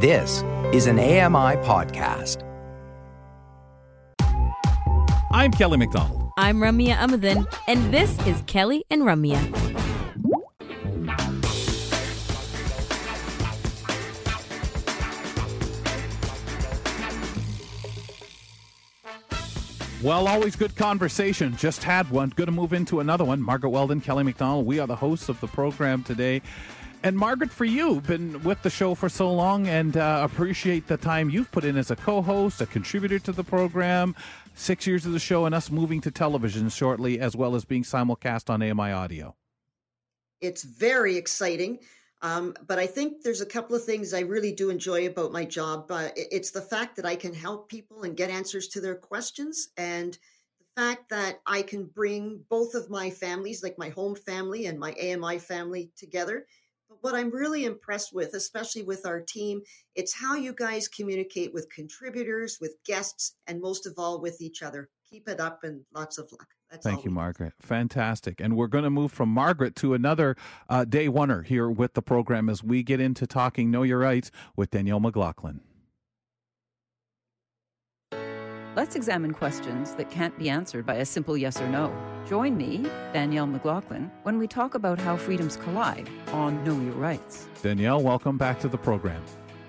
This is an AMI podcast. I'm Kelly McDonald. I'm Ramya Amuthan, and this is Kelly and Ramya. Well, always good conversation. Just had one. Going to move into another one. Margaret Weldon, Kelly McDonald. We are the hosts of the program today. And Margaret, for you, been with the show for so long and uh, appreciate the time you've put in as a co-host, a contributor to the program, six years of the show, and us moving to television shortly, as well as being simulcast on AMI Audio. It's very exciting. Um, but I think there's a couple of things I really do enjoy about my job. Uh, it's the fact that I can help people and get answers to their questions, and the fact that I can bring both of my families, like my home family and my AMI family, together but what I'm really impressed with, especially with our team, it's how you guys communicate with contributors, with guests, and most of all with each other. Keep it up and lots of luck. That's Thank you, Margaret. Fantastic. And we're going to move from Margaret to another uh, day oneer here with the program as we get into talking Know Your Rights with Danielle McLaughlin. Let's examine questions that can't be answered by a simple yes or no. Join me, Danielle McLaughlin, when we talk about how freedoms collide on Know Your Rights. Danielle, welcome back to the program.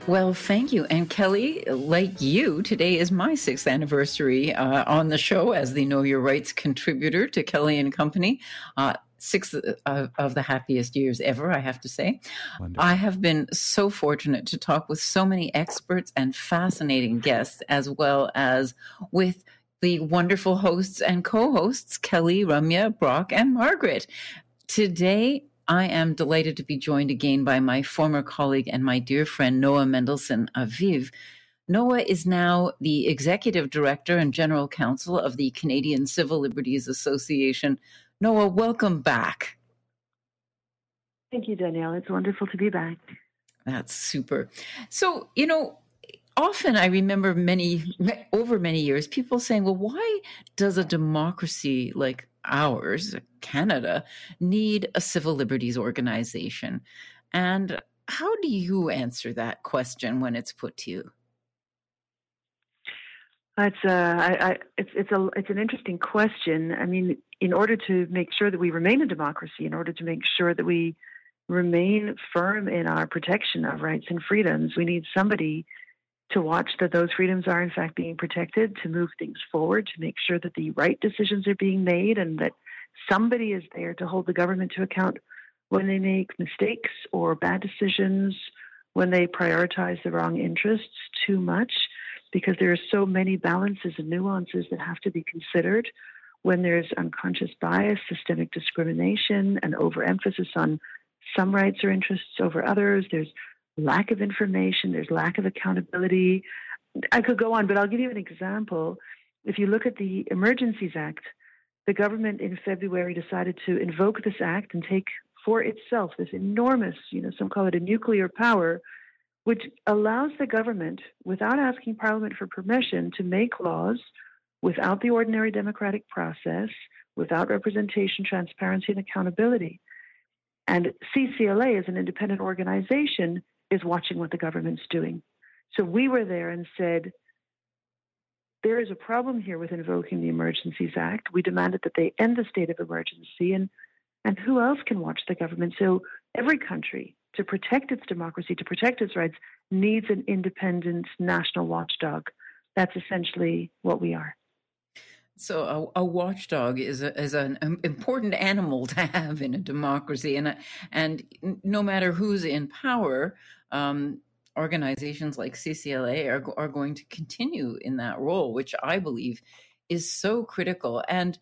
Well, thank you. And Kelly, like you, today is my sixth anniversary uh, on the show as the Know Your Rights contributor to Kelly and Company. Uh, six uh, of, of, the happiest years ever, I have to say. Wonderful. I have been so fortunate to talk with so many experts and fascinating guests, as well as with the wonderful hosts and co hosts, Kelly, Ramya, Brock, and Margaret. Today, I am delighted to be joined again by my former colleague and my dear friend, Noah Mendelsohn Aviv. Noah is now the executive director and general counsel of the Canadian Civil Liberties Association, Noah, welcome back. Thank you, Danielle. It's wonderful to be back. That's super. So, you know, often I remember many, over many years, people saying, well, why does a democracy like ours, Canada, need a civil liberties organization? And how do you answer that question when it's put to you? It's uh, I, I, it's it's a it's an interesting question. I mean, in order to make sure that we remain a democracy, in order to make sure that we remain firm in our protection of rights and freedoms, we need somebody to watch that those freedoms are in fact being protected, to move things forward, to make sure that the right decisions are being made, and that somebody is there to hold the government to account when they make mistakes or bad decisions, when they prioritize the wrong interests too much, because there are so many balances and nuances that have to be considered when there's unconscious bias, systemic discrimination, and overemphasis on some rights or interests over others. There's lack of information, there's lack of accountability. I could go on, but I'll give you an example. If you look at the Emergencies Act, the government in February decided to invoke this act and take for itself this enormous, you know, some call it a nuclear power, which allows the government, without asking Parliament for permission, to make laws without the ordinary democratic process, without representation, transparency, and accountability. And CCLA, as an independent organization, is watching what the government's doing. So we were there and said, there is a problem here with invoking the Emergencies Act. We demanded that they end the state of emergency, and, and who else can watch the government? So every country, to protect its democracy, to protect its rights, needs an independent national watchdog. That's essentially what we are. So a, a, watchdog is a, is an important animal to have in a democracy, and and no matter who's in power, um, organizations like CCLA are are going to continue in that role, which I believe is so critical. And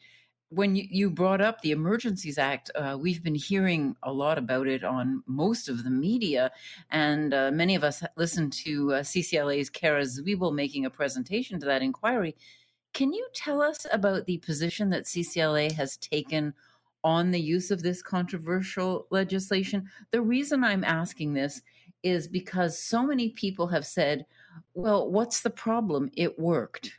when you, you brought up the Emergencies Act, uh, we've been hearing a lot about it on most of the media, and uh, many of us listened to uh, CCLA's Cara Zwibel making a presentation to that inquiry can you tell us about the position that CCLA has taken on the use of this controversial legislation? The reason I'm asking this is because so many people have said, well, what's the problem? It worked.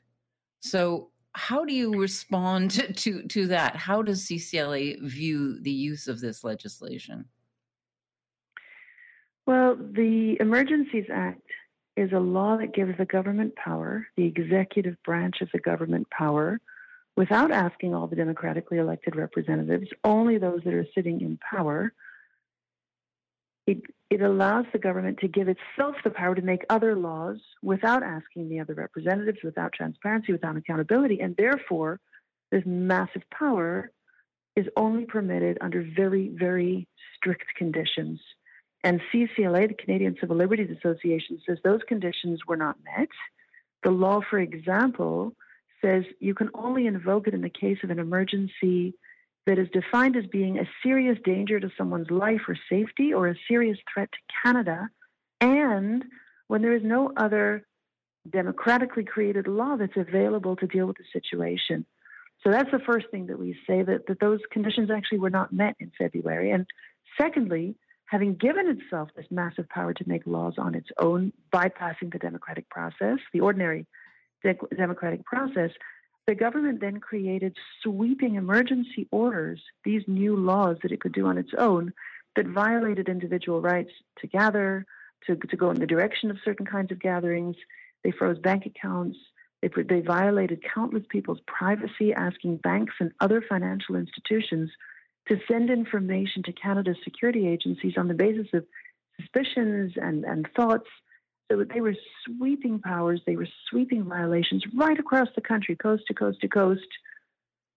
So, how do you respond to, to, that? How does CCLA view the use of this legislation? Well, the Emergencies Act is a law that gives the government power, the executive branch of the government power, without asking all the democratically elected representatives, only those that are sitting in power. It, it allows the government to give itself the power to make other laws without asking the other representatives, without transparency, without accountability, and therefore this massive power is only permitted under very, very strict conditions. And CCLA, the Canadian Civil Liberties Association, says those conditions were not met. The law, for example, says you can only invoke it in the case of an emergency that is defined as being a serious danger to someone's life or safety or a serious threat to Canada, and when there is no other democratically created law that's available to deal with the situation. So that's the first thing that we say that, that those conditions actually were not met in February. And secondly, having given itself this massive power to make laws on its own, bypassing the democratic process, the ordinary de- democratic process, the government then created sweeping emergency orders, these new laws that it could do on its own, that violated individual rights to gather, to, to go in the direction of certain kinds of gatherings. They froze bank accounts. They, they violated countless people's privacy, asking banks and other financial institutions to send information to Canada's security agencies on the basis of suspicions and, and thoughts. So they were sweeping powers, they were sweeping violations right across the country, coast to coast to coast.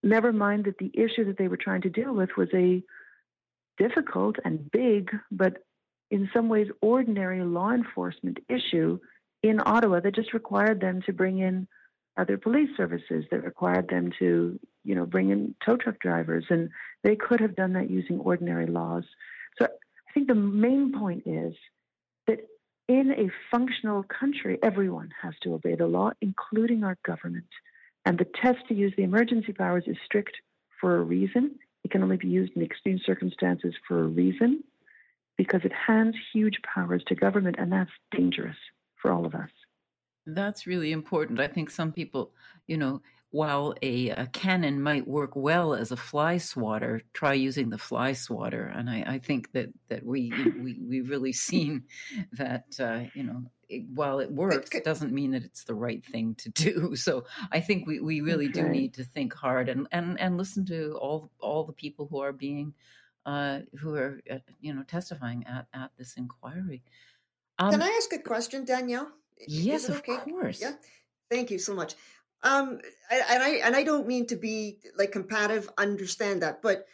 Never mind that the issue that they were trying to deal with was a difficult and big, but in some ways ordinary law enforcement issue in Ottawa that just required them to bring in other police services, that required them to you know, bring in tow truck drivers, and they could have done that using ordinary laws. So I think the main point is that in a functional country, everyone has to obey the law, including our government. And the test to use the emergency powers is strict for a reason. It can only be used in extreme circumstances for a reason because it hands huge powers to government, and that's dangerous for all of us. That's really important. I think some people, you know, while a, a, cannon might work well as a fly swatter, try using the fly swatter. And I, I think that that we we we really seen that uh, you know it, while it works, it doesn't mean that it's the right thing to do. So I think we, we really okay. do need to think hard and, and and listen to all all the people who are being uh, who are uh, you know testifying at at this inquiry. Um, Can I ask a question, Danielle? Yes, of course. Yeah. Thank you so much. Um, and I and I don't mean to be like combative. Understand that, but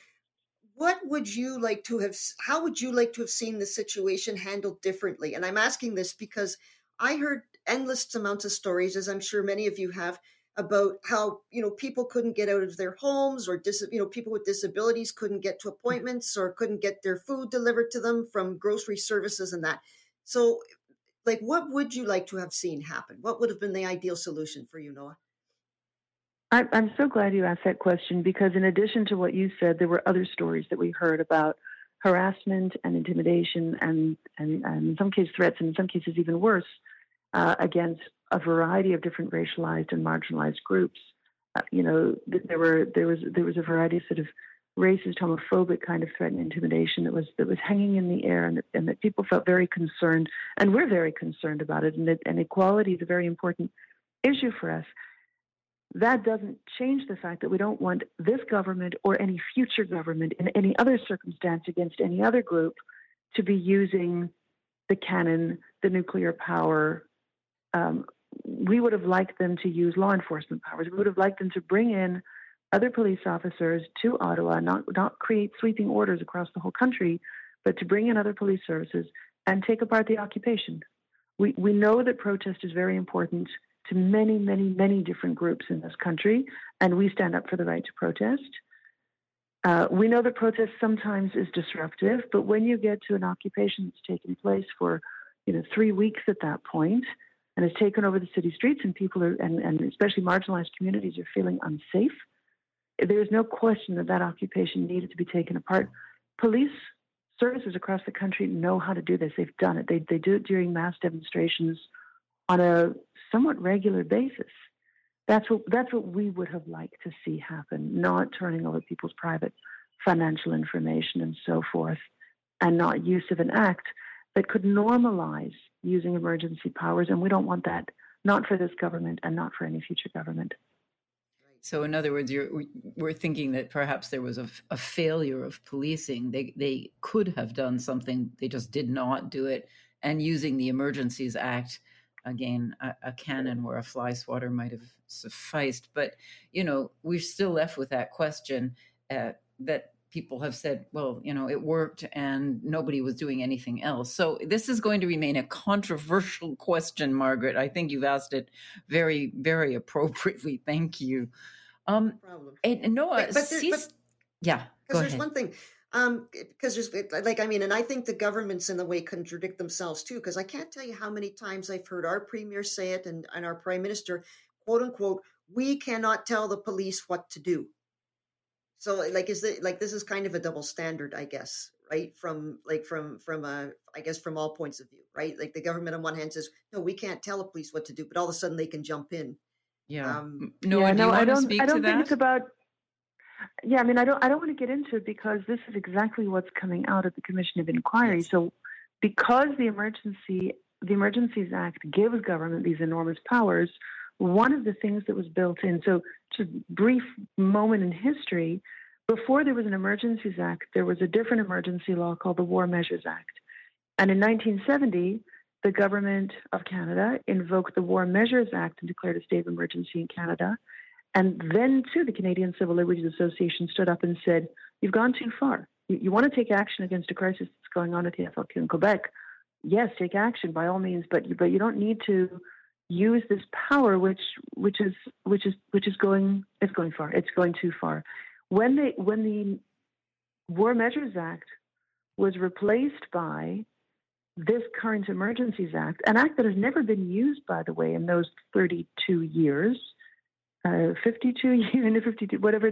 what would you like to have? How would you like to have seen the situation handled differently? And I'm asking this because I heard endless amounts of stories, as I'm sure many of you have, about how you know people couldn't get out of their homes, or dis, you know people with disabilities couldn't get to appointments, or couldn't get their food delivered to them from grocery services and that. So, like, what would you like to have seen happen? What would have been the ideal solution for you, Noah? I'm so glad you asked that question because, in addition to what you said, there were other stories that we heard about harassment and intimidation, and, and, and in some cases threats, and in some cases even worse, uh, against a variety of different racialized and marginalized groups. Uh, you know, there were there was there was a variety of sort of racist, homophobic kind of threat and intimidation that was that was hanging in the air, and that, and that people felt very concerned, and we're very concerned about it. And, that, and equality is a very important issue for us that doesn't change the fact that we don't want this government or any future government in any other circumstance against any other group to be using the cannon, the nuclear power. Um, we would have liked them to use law enforcement powers. We would have liked them to bring in other police officers to Ottawa, not not create sweeping orders across the whole country, but to bring in other police services and take apart the occupation. We we know that protest is very important to many, many, many different groups in this country, and we stand up for the right to protest. Uh, we know that protest sometimes is disruptive, but when you get to an occupation that's taken place for, you know, three weeks at that point, and has taken over the city streets, and people are, and, and especially marginalized communities are feeling unsafe, there is no question that that occupation needed to be taken apart. Police services across the country know how to do this. They've done it. They, they do it during mass demonstrations on a somewhat regular basis. That's what that's what we would have liked to see happen, not turning over people's private financial information and so forth, and not use of an act that could normalize using emergency powers, and we don't want that, not for this government and not for any future government. So, in other words, we're thinking that perhaps there was a, a, failure of policing. They they could have done something, they just did not do it. And using the Emergencies Act, again, a, a cannon where a fly swatter might have sufficed. But you know, we're still left with that question uh, that people have said, well, you know, it worked and nobody was doing anything else. So this is going to remain a controversial question, Margaret. I think you've asked it very, very appropriately. Thank you. Um, no problem. And Noah, but, but, there, but yeah, because there's ahead. one thing. Um, because there's like I mean, and I think the governments in the way contradict themselves too. Because I can't tell you how many times I've heard our premier say it and, and our prime minister, quote unquote, we cannot tell the police what to do. So like is it like this is kind of a double standard, I guess, right? From like from from uh I guess from all points of view, right? Like the government on one hand says, no, we can't tell the police what to do, but all of a sudden they can jump in. Yeah. Um, no, yeah, no, I don't. I don't think it's about. Yeah, I mean, I don't. I don't want to get into it because this is exactly what's coming out of the Commission of Inquiry. Yes. So, because the emergency the Emergencies Act gives government these enormous powers, one of the things that was built in. So, just brief moment in history. Before there was an Emergencies Act, there was a different emergency law called the War Measures Act. And in 1970, the government of Canada invoked the War Measures Act and declared a state of emergency in Canada. And then, too, the Canadian Civil Liberties Association stood up and said, You've gone too far. You, you want to take action against a crisis that's going on at the FLQ in Quebec. Yes, take action by all means, but, but you don't need to use this power which which is which is which is going it's going far it's going too far when they when the war measures act was replaced by this current emergencies act an act that has never been used by the way in those 32 years uh, 52 years 52 whatever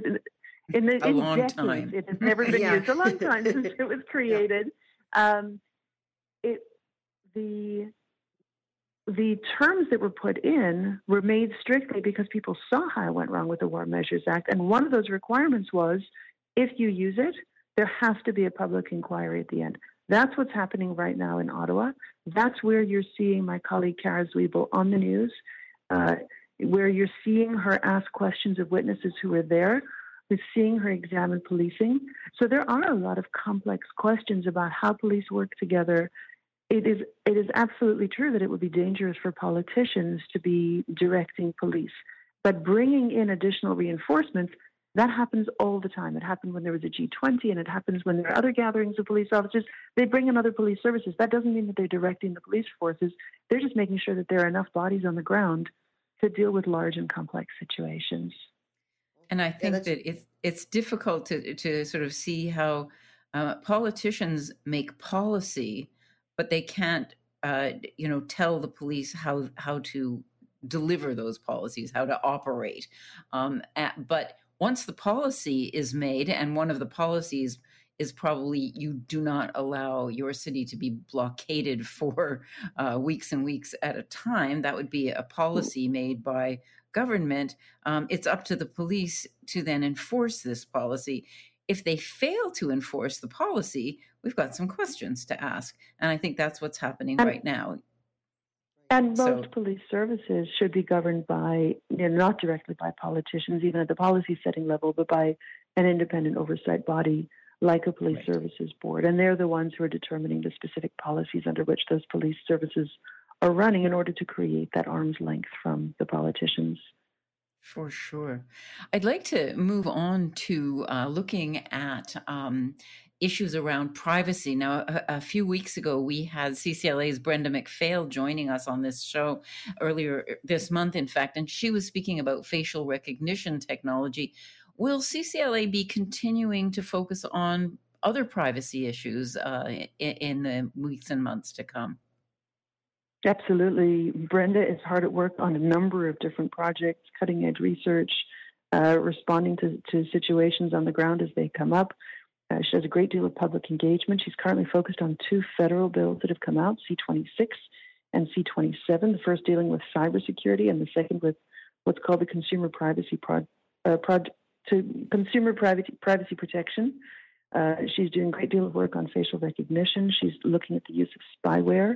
in the a in long decades, time it has never been yeah. used a long time since it was created yeah. um, it the the terms that were put in were made strictly because people saw how it went wrong with the War Measures Act. And one of those requirements was if you use it, there has to be a public inquiry at the end. That's what's happening right now in Ottawa. That's where you're seeing my colleague Cara Zwibel on the news, uh, where you're seeing her ask questions of witnesses who were there, who's seeing her examine policing. So there are a lot of complex questions about how police work together, it is it is absolutely true that it would be dangerous for politicians to be directing police, but bringing in additional reinforcements that happens all the time. It happened when there was a G20, and it happens when there are other gatherings of police officers. They bring in other police services. That doesn't mean that they're directing the police forces. They're just making sure that there are enough bodies on the ground to deal with large and complex situations. And I think yeah, that it's it's difficult to to sort of see how uh, politicians make policy but they can't, uh, you know, tell the police how how to deliver those policies, how to operate. Um, at, but once the policy is made, and one of the policies is probably you do not allow your city to be blockaded for uh, weeks and weeks at a time. That would be a policy made by government. Um, it's up to the police to then enforce this policy. If they fail to enforce the policy, we've got some questions to ask. And I think that's what's happening and, right now. And most so, police services should be governed by, you know, not directly by politicians, even at the policy setting level, but by an independent oversight body like a police right. services board. And they're the ones who are determining the specific policies under which those police services are running in order to create that arm's length from the politicians. For sure. I'd like to move on to uh, looking at um, issues around privacy. Now, a, a, few weeks ago, we had CCLA's Brenda McPhail joining us on this show earlier this month, in fact, and she was speaking about facial recognition technology. Will CCLA be continuing to focus on other privacy issues uh, in, the weeks and months to come? Absolutely. Brenda is hard at work on a number of different projects, cutting edge research, uh, responding to, to situations on the ground as they come up. Uh, she does a great deal of public engagement. She's currently focused on two federal bills that have come out, C26 and C27. The first dealing with cybersecurity, and the second with what's called the Consumer Privacy Prod, uh, to Consumer Privacy Privacy Protection. Uh, she's doing a great deal of work on facial recognition. She's looking at the use of spyware.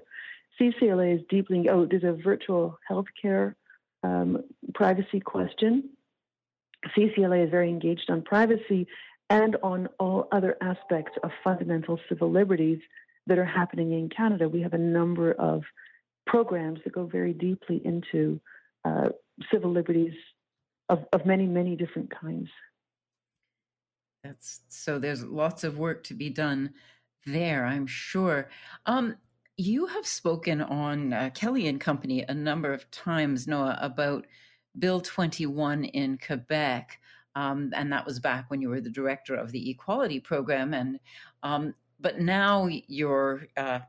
CCLA is deeply, oh, there's a virtual healthcare um, privacy question. CCLA is very engaged on privacy and on all other aspects of fundamental civil liberties that are happening in Canada. We have a number of programs that go very deeply into uh, civil liberties of, of many, many different kinds. That's so there's lots of work to be done there, I'm sure. Um, you have spoken on uh, Kelly and Company a number of times, Noah, about Bill 21 in Quebec. Um, and that was back when you were the director of the equality program. And um, but now you're uh,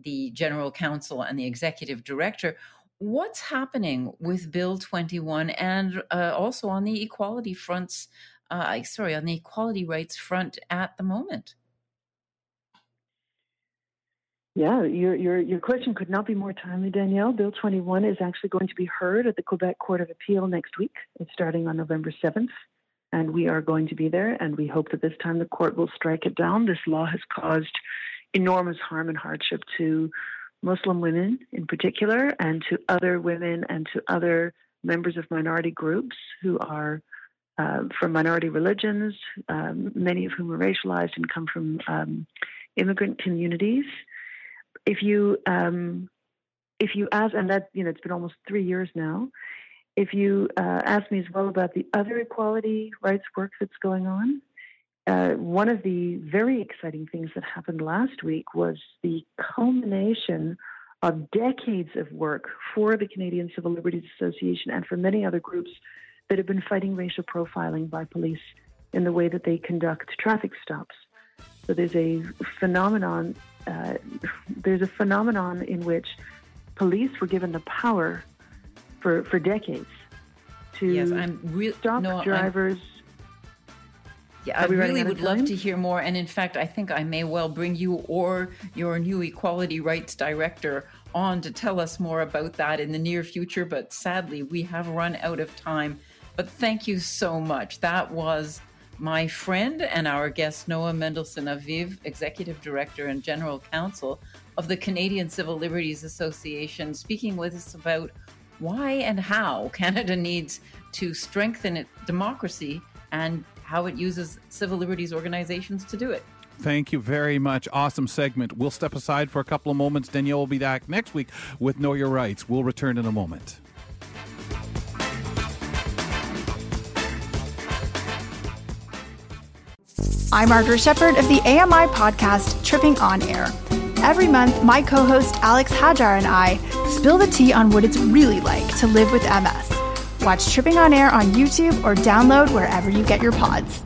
the general counsel and the executive director. What's happening with Bill 21 and uh, also on the equality fronts? Uh, sorry, on the equality rights front at the moment. Yeah, your, your, your question could not be more timely, Danielle. Bill 21 is actually going to be heard at the Quebec Court of Appeal next week. It's starting on November 7th, and we are going to be there, and we hope that this time the court will strike it down. This law has caused enormous harm and hardship to Muslim women in particular, and to other women and to other members of minority groups who are uh, from minority religions, um, many of whom are racialized and come from um, immigrant communities if you um, if you ask, and that you know, it's been almost three years now. If you uh, ask me as well about the other equality rights work that's going on, uh, one of the very exciting things that happened last week was the culmination of decades of work for the Canadian Civil Liberties Association and for many other groups that have been fighting racial profiling by police in the way that they conduct traffic stops. So there's a phenomenon. Uh, there's a phenomenon in which police were given the power for for decades to yes, I'm re- stop no, drivers. I'm, yeah, I really would love to hear more. And in fact, I think I may well bring you or your new equality rights director on to tell us more about that in the near future. But sadly, we have run out of time. But thank you so much. That was my friend and our guest, Noah Mendelsohn Aviv, Executive Director and General Counsel of the Canadian Civil Liberties Association, speaking with us about why and how Canada needs to strengthen its democracy and how it uses civil liberties organizations to do it. Thank you very much. Awesome segment. We'll step aside for a couple of moments. Danielle will be back next week with Know Your Rights. We'll return in a moment. I'm Margaret Shepard of the AMI podcast Tripping on Air. Every month, my co host Alex Hajar and I spill the tea on what it's really like to live with MS. Watch Tripping on Air on YouTube or download wherever you get your pods.